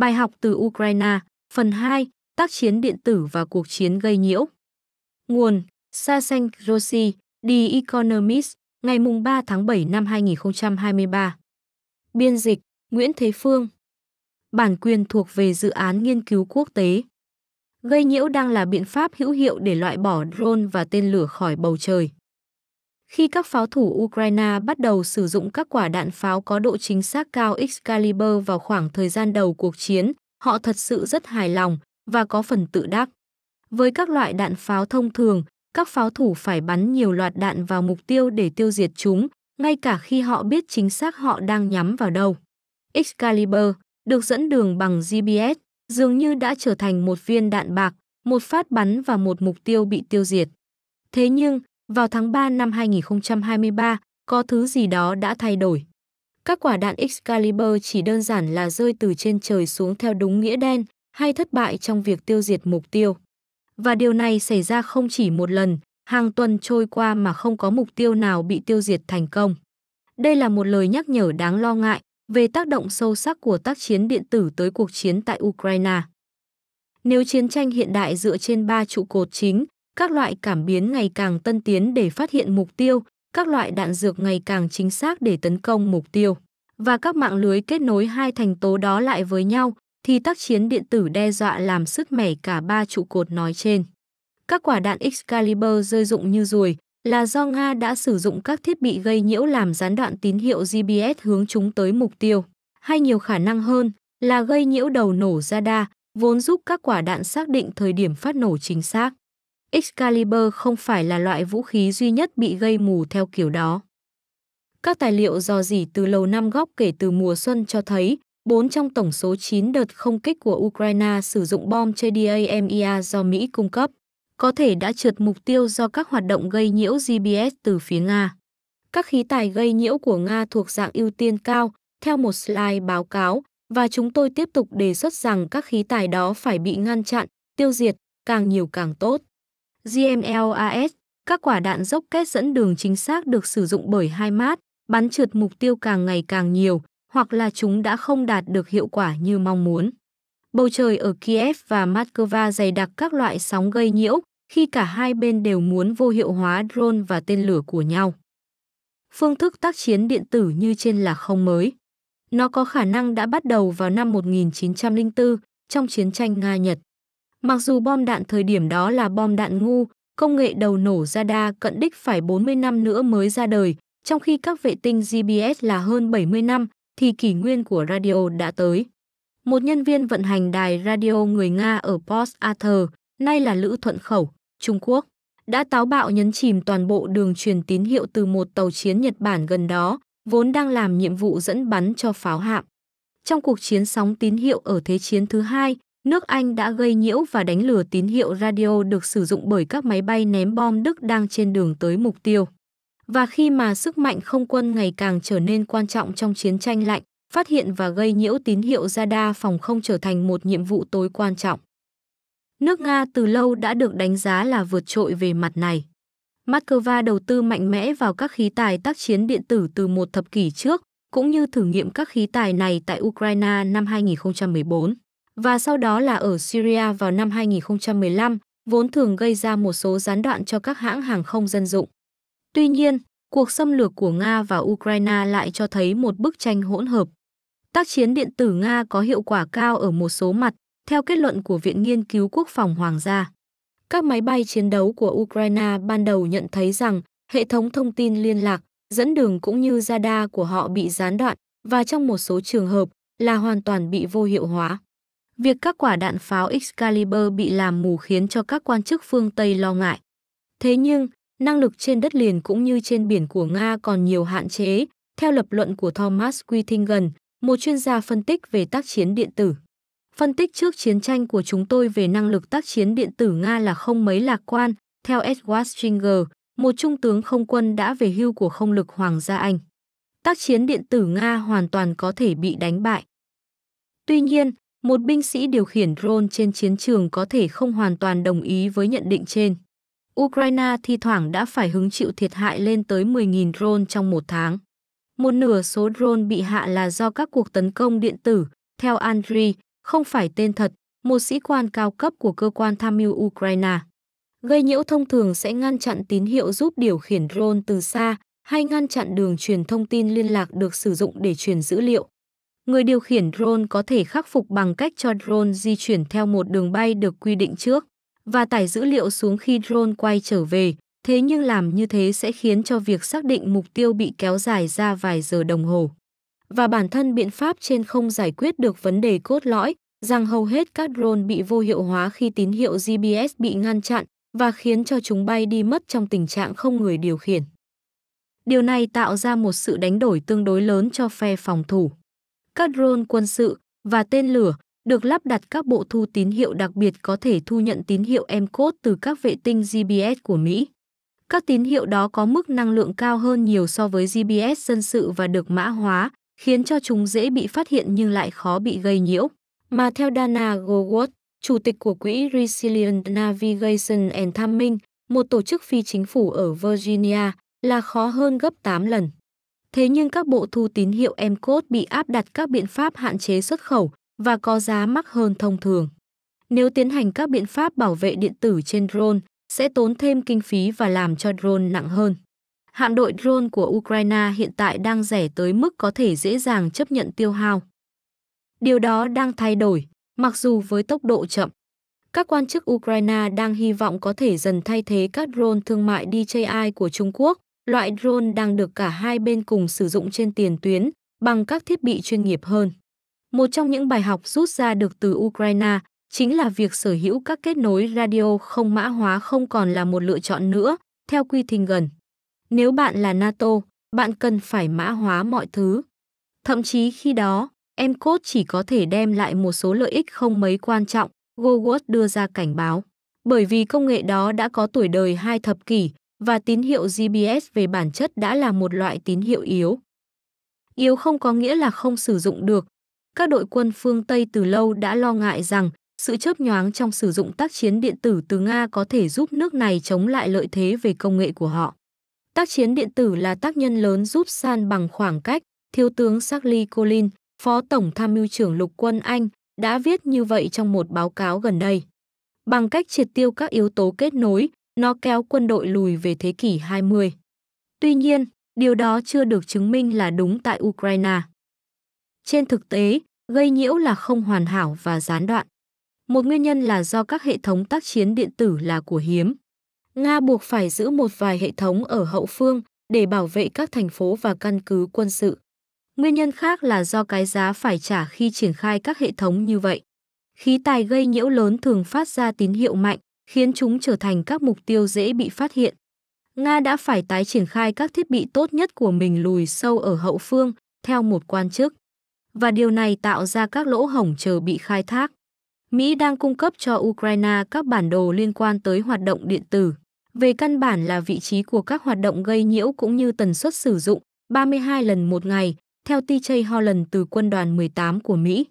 Bài học từ Ukraine, phần 2, tác chiến điện tử và cuộc chiến gây nhiễu. Nguồn: Sasen Rossi, The Economist, ngày 3 tháng 7 năm 2023. Biên dịch: Nguyễn Thế Phương. Bản quyền thuộc về dự án nghiên cứu quốc tế. Gây nhiễu đang là biện pháp hữu hiệu để loại bỏ drone và tên lửa khỏi bầu trời. Khi các pháo thủ Ukraine bắt đầu sử dụng các quả đạn pháo có độ chính xác cao Excalibur vào khoảng thời gian đầu cuộc chiến, họ thật sự rất hài lòng và có phần tự đắc. Với các loại đạn pháo thông thường, các pháo thủ phải bắn nhiều loạt đạn vào mục tiêu để tiêu diệt chúng, ngay cả khi họ biết chính xác họ đang nhắm vào đâu. Excalibur, được dẫn đường bằng GPS, dường như đã trở thành một viên đạn bạc, một phát bắn và một mục tiêu bị tiêu diệt. Thế nhưng, vào tháng 3 năm 2023, có thứ gì đó đã thay đổi. Các quả đạn Excalibur chỉ đơn giản là rơi từ trên trời xuống theo đúng nghĩa đen hay thất bại trong việc tiêu diệt mục tiêu. Và điều này xảy ra không chỉ một lần, hàng tuần trôi qua mà không có mục tiêu nào bị tiêu diệt thành công. Đây là một lời nhắc nhở đáng lo ngại về tác động sâu sắc của tác chiến điện tử tới cuộc chiến tại Ukraine. Nếu chiến tranh hiện đại dựa trên ba trụ cột chính, các loại cảm biến ngày càng tân tiến để phát hiện mục tiêu, các loại đạn dược ngày càng chính xác để tấn công mục tiêu, và các mạng lưới kết nối hai thành tố đó lại với nhau, thì tác chiến điện tử đe dọa làm sức mẻ cả ba trụ cột nói trên. Các quả đạn Excalibur rơi rụng như ruồi là do Nga đã sử dụng các thiết bị gây nhiễu làm gián đoạn tín hiệu GPS hướng chúng tới mục tiêu, hay nhiều khả năng hơn là gây nhiễu đầu nổ radar, vốn giúp các quả đạn xác định thời điểm phát nổ chính xác. Excalibur không phải là loại vũ khí duy nhất bị gây mù theo kiểu đó. Các tài liệu dò dỉ từ lầu năm góc kể từ mùa xuân cho thấy 4 trong tổng số 9 đợt không kích của Ukraine sử dụng bom JDAMIA do Mỹ cung cấp, có thể đã trượt mục tiêu do các hoạt động gây nhiễu GPS từ phía Nga. Các khí tài gây nhiễu của Nga thuộc dạng ưu tiên cao, theo một slide báo cáo, và chúng tôi tiếp tục đề xuất rằng các khí tài đó phải bị ngăn chặn, tiêu diệt, càng nhiều càng tốt. GMLAS, các quả đạn dốc kết dẫn đường chính xác được sử dụng bởi hai mát bắn trượt mục tiêu càng ngày càng nhiều, hoặc là chúng đã không đạt được hiệu quả như mong muốn. Bầu trời ở Kiev và Moscow dày đặc các loại sóng gây nhiễu khi cả hai bên đều muốn vô hiệu hóa drone và tên lửa của nhau. Phương thức tác chiến điện tử như trên là không mới. Nó có khả năng đã bắt đầu vào năm 1904 trong chiến tranh Nga-Nhật. Mặc dù bom đạn thời điểm đó là bom đạn ngu, công nghệ đầu nổ radar cận đích phải 40 năm nữa mới ra đời, trong khi các vệ tinh GPS là hơn 70 năm, thì kỷ nguyên của radio đã tới. Một nhân viên vận hành đài radio người Nga ở Port Arthur, nay là Lữ Thuận Khẩu, Trung Quốc, đã táo bạo nhấn chìm toàn bộ đường truyền tín hiệu từ một tàu chiến Nhật Bản gần đó, vốn đang làm nhiệm vụ dẫn bắn cho pháo hạm. Trong cuộc chiến sóng tín hiệu ở Thế chiến thứ hai, nước Anh đã gây nhiễu và đánh lừa tín hiệu radio được sử dụng bởi các máy bay ném bom Đức đang trên đường tới mục tiêu. Và khi mà sức mạnh không quân ngày càng trở nên quan trọng trong chiến tranh lạnh, phát hiện và gây nhiễu tín hiệu radar phòng không trở thành một nhiệm vụ tối quan trọng. Nước Nga từ lâu đã được đánh giá là vượt trội về mặt này. Moscow đầu tư mạnh mẽ vào các khí tài tác chiến điện tử từ một thập kỷ trước, cũng như thử nghiệm các khí tài này tại Ukraine năm 2014 và sau đó là ở Syria vào năm 2015, vốn thường gây ra một số gián đoạn cho các hãng hàng không dân dụng. Tuy nhiên, cuộc xâm lược của Nga và Ukraine lại cho thấy một bức tranh hỗn hợp. Tác chiến điện tử Nga có hiệu quả cao ở một số mặt, theo kết luận của Viện Nghiên cứu Quốc phòng Hoàng gia. Các máy bay chiến đấu của Ukraine ban đầu nhận thấy rằng hệ thống thông tin liên lạc, dẫn đường cũng như radar của họ bị gián đoạn và trong một số trường hợp là hoàn toàn bị vô hiệu hóa. Việc các quả đạn pháo Excalibur bị làm mù khiến cho các quan chức phương Tây lo ngại. Thế nhưng, năng lực trên đất liền cũng như trên biển của Nga còn nhiều hạn chế, theo lập luận của Thomas Whittingen, một chuyên gia phân tích về tác chiến điện tử. Phân tích trước chiến tranh của chúng tôi về năng lực tác chiến điện tử Nga là không mấy lạc quan, theo Edward Stringer, một trung tướng không quân đã về hưu của không lực Hoàng gia Anh. Tác chiến điện tử Nga hoàn toàn có thể bị đánh bại. Tuy nhiên, một binh sĩ điều khiển drone trên chiến trường có thể không hoàn toàn đồng ý với nhận định trên. Ukraine thi thoảng đã phải hứng chịu thiệt hại lên tới 10.000 drone trong một tháng. Một nửa số drone bị hạ là do các cuộc tấn công điện tử, theo Andriy, không phải tên thật, một sĩ quan cao cấp của cơ quan tham mưu Ukraine. Gây nhiễu thông thường sẽ ngăn chặn tín hiệu giúp điều khiển drone từ xa hay ngăn chặn đường truyền thông tin liên lạc được sử dụng để truyền dữ liệu. Người điều khiển drone có thể khắc phục bằng cách cho drone di chuyển theo một đường bay được quy định trước và tải dữ liệu xuống khi drone quay trở về, thế nhưng làm như thế sẽ khiến cho việc xác định mục tiêu bị kéo dài ra vài giờ đồng hồ. Và bản thân biện pháp trên không giải quyết được vấn đề cốt lõi rằng hầu hết các drone bị vô hiệu hóa khi tín hiệu GPS bị ngăn chặn và khiến cho chúng bay đi mất trong tình trạng không người điều khiển. Điều này tạo ra một sự đánh đổi tương đối lớn cho phe phòng thủ. Các drone quân sự và tên lửa được lắp đặt các bộ thu tín hiệu đặc biệt có thể thu nhận tín hiệu M-code từ các vệ tinh GPS của Mỹ. Các tín hiệu đó có mức năng lượng cao hơn nhiều so với GPS dân sự và được mã hóa, khiến cho chúng dễ bị phát hiện nhưng lại khó bị gây nhiễu. Mà theo Dana Goworth, chủ tịch của quỹ Resilient Navigation and Timing, một tổ chức phi chính phủ ở Virginia, là khó hơn gấp 8 lần. Thế nhưng các bộ thu tín hiệu M-code bị áp đặt các biện pháp hạn chế xuất khẩu và có giá mắc hơn thông thường. Nếu tiến hành các biện pháp bảo vệ điện tử trên drone, sẽ tốn thêm kinh phí và làm cho drone nặng hơn. Hạm đội drone của Ukraine hiện tại đang rẻ tới mức có thể dễ dàng chấp nhận tiêu hao. Điều đó đang thay đổi, mặc dù với tốc độ chậm. Các quan chức Ukraine đang hy vọng có thể dần thay thế các drone thương mại DJI của Trung Quốc, loại drone đang được cả hai bên cùng sử dụng trên tiền tuyến, bằng các thiết bị chuyên nghiệp hơn. Một trong những bài học rút ra được từ Ukraine chính là việc sở hữu các kết nối radio không mã hóa không còn là một lựa chọn nữa, theo quy trình gần. Nếu bạn là NATO, bạn cần phải mã hóa mọi thứ. Thậm chí khi đó, em code chỉ có thể đem lại một số lợi ích không mấy quan trọng, Goworth đưa ra cảnh báo. Bởi vì công nghệ đó đã có tuổi đời hai thập kỷ và tín hiệu GPS về bản chất đã là một loại tín hiệu yếu. Yếu không có nghĩa là không sử dụng được. Các đội quân phương Tây từ lâu đã lo ngại rằng sự chớp nhoáng trong sử dụng tác chiến điện tử từ Nga có thể giúp nước này chống lại lợi thế về công nghệ của họ. Tác chiến điện tử là tác nhân lớn giúp san bằng khoảng cách, Thiếu tướng Charlie Collins, Phó Tổng Tham mưu trưởng Lục quân Anh, đã viết như vậy trong một báo cáo gần đây. Bằng cách triệt tiêu các yếu tố kết nối, nó kéo quân đội lùi về thế kỷ 20. Tuy nhiên, điều đó chưa được chứng minh là đúng tại Ukraine. Trên thực tế, gây nhiễu là không hoàn hảo và gián đoạn. Một nguyên nhân là do các hệ thống tác chiến điện tử là của hiếm. Nga buộc phải giữ một vài hệ thống ở hậu phương để bảo vệ các thành phố và căn cứ quân sự. Nguyên nhân khác là do cái giá phải trả khi triển khai các hệ thống như vậy. Khí tài gây nhiễu lớn thường phát ra tín hiệu mạnh, khiến chúng trở thành các mục tiêu dễ bị phát hiện. Nga đã phải tái triển khai các thiết bị tốt nhất của mình lùi sâu ở hậu phương, theo một quan chức. Và điều này tạo ra các lỗ hổng chờ bị khai thác. Mỹ đang cung cấp cho Ukraine các bản đồ liên quan tới hoạt động điện tử. Về căn bản là vị trí của các hoạt động gây nhiễu cũng như tần suất sử dụng, 32 lần một ngày, theo TJ Holland từ quân đoàn 18 của Mỹ.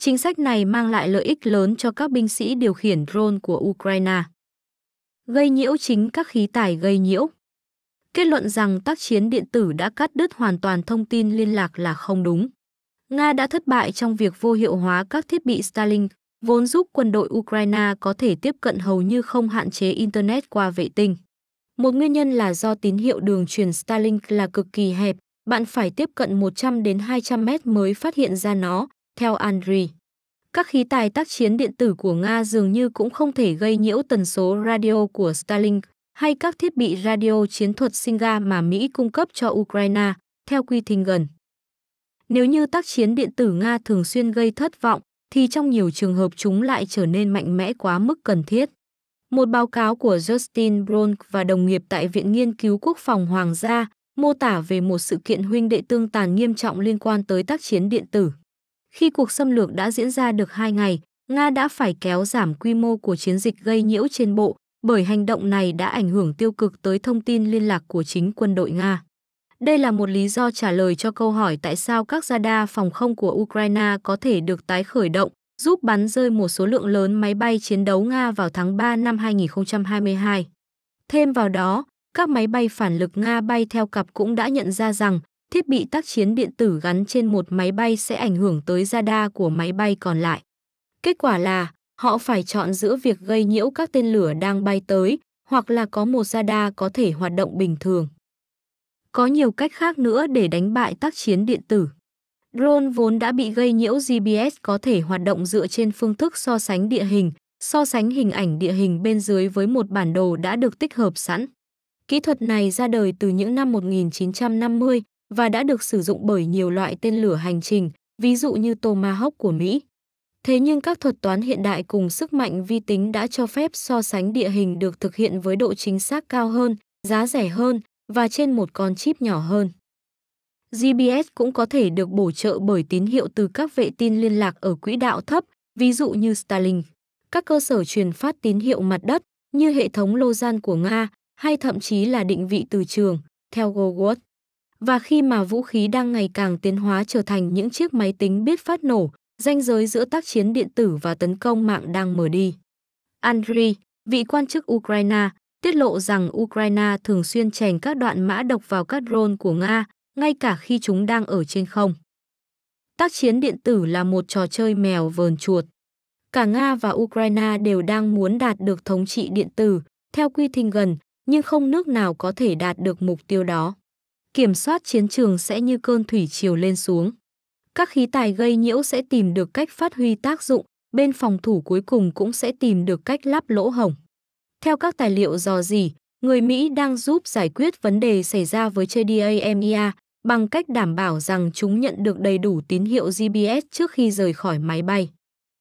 Chính sách này mang lại lợi ích lớn cho các binh sĩ điều khiển drone của Ukraine. Gây nhiễu chính các khí tải gây nhiễu. Kết luận rằng tác chiến điện tử đã cắt đứt hoàn toàn thông tin liên lạc là không đúng. Nga đã thất bại trong việc vô hiệu hóa các thiết bị Starlink, vốn giúp quân đội Ukraine có thể tiếp cận hầu như không hạn chế Internet qua vệ tinh. Một nguyên nhân là do tín hiệu đường truyền Starlink là cực kỳ hẹp, bạn phải tiếp cận 100 đến 200 mét mới phát hiện ra nó, theo Andriy. Các khí tài tác chiến điện tử của Nga dường như cũng không thể gây nhiễu tần số radio của Starlink hay các thiết bị radio chiến thuật Singa mà Mỹ cung cấp cho Ukraine, theo quy trình gần. Nếu như tác chiến điện tử Nga thường xuyên gây thất vọng, thì trong nhiều trường hợp chúng lại trở nên mạnh mẽ quá mức cần thiết. Một báo cáo của Justin Bronk và đồng nghiệp tại Viện Nghiên cứu Quốc phòng Hoàng gia mô tả về một sự kiện huynh đệ tương tàn nghiêm trọng liên quan tới tác chiến điện tử. Khi cuộc xâm lược đã diễn ra được hai ngày, Nga đã phải kéo giảm quy mô của chiến dịch gây nhiễu trên bộ, bởi hành động này đã ảnh hưởng tiêu cực tới thông tin liên lạc của chính quân đội Nga. Đây là một lý do trả lời cho câu hỏi tại sao các radar phòng không của Ukraine có thể được tái khởi động, giúp bắn rơi một số lượng lớn máy bay chiến đấu Nga vào tháng 3 năm 2022. Thêm vào đó, các máy bay phản lực Nga bay theo cặp cũng đã nhận ra rằng thiết bị tác chiến điện tử gắn trên một máy bay sẽ ảnh hưởng tới radar của máy bay còn lại. Kết quả là họ phải chọn giữa việc gây nhiễu các tên lửa đang bay tới hoặc là có một radar có thể hoạt động bình thường. Có nhiều cách khác nữa để đánh bại tác chiến điện tử. Drone vốn đã bị gây nhiễu GPS có thể hoạt động dựa trên phương thức so sánh địa hình, so sánh hình ảnh địa hình bên dưới với một bản đồ đã được tích hợp sẵn. Kỹ thuật này ra đời từ những năm 1950 và đã được sử dụng bởi nhiều loại tên lửa hành trình, ví dụ như Tomahawk của Mỹ. Thế nhưng các thuật toán hiện đại cùng sức mạnh vi tính đã cho phép so sánh địa hình được thực hiện với độ chính xác cao hơn, giá rẻ hơn và trên một con chip nhỏ hơn. GPS cũng có thể được bổ trợ bởi tín hiệu từ các vệ tinh liên lạc ở quỹ đạo thấp, ví dụ như Starlink. Các cơ sở truyền phát tín hiệu mặt đất như hệ thống Lozan của Nga hay thậm chí là định vị từ trường, theo GoWord. Và khi mà vũ khí đang ngày càng tiến hóa trở thành những chiếc máy tính biết phát nổ, ranh giới giữa tác chiến điện tử và tấn công mạng đang mở đi. Andriy, vị quan chức Ukraine, tiết lộ rằng Ukraine thường xuyên chèn các đoạn mã độc vào các drone của Nga, ngay cả khi chúng đang ở trên không. Tác chiến điện tử là một trò chơi mèo vờn chuột. Cả Nga và Ukraine đều đang muốn đạt được thống trị điện tử, theo quy trình gần, nhưng không nước nào có thể đạt được mục tiêu đó. Kiểm soát chiến trường sẽ như cơn thủy triều lên xuống. Các khí tài gây nhiễu sẽ tìm được cách phát huy tác dụng, bên phòng thủ cuối cùng cũng sẽ tìm được cách lắp lỗ hổng. Theo các tài liệu dò dỉ, người Mỹ đang giúp giải quyết vấn đề xảy ra với JDAMEA bằng cách đảm bảo rằng chúng nhận được đầy đủ tín hiệu GPS trước khi rời khỏi máy bay.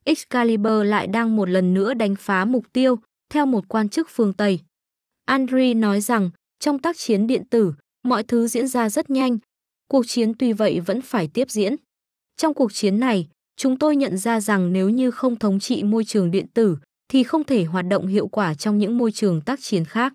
Excalibur lại đang một lần nữa đánh phá mục tiêu, theo một quan chức phương Tây. Andri nói rằng, trong tác chiến điện tử, mọi thứ diễn ra rất nhanh, cuộc chiến tuy vậy vẫn phải tiếp diễn. Trong cuộc chiến này, chúng tôi nhận ra rằng nếu như không thống trị môi trường điện tử, thì không thể hoạt động hiệu quả trong những môi trường tác chiến khác.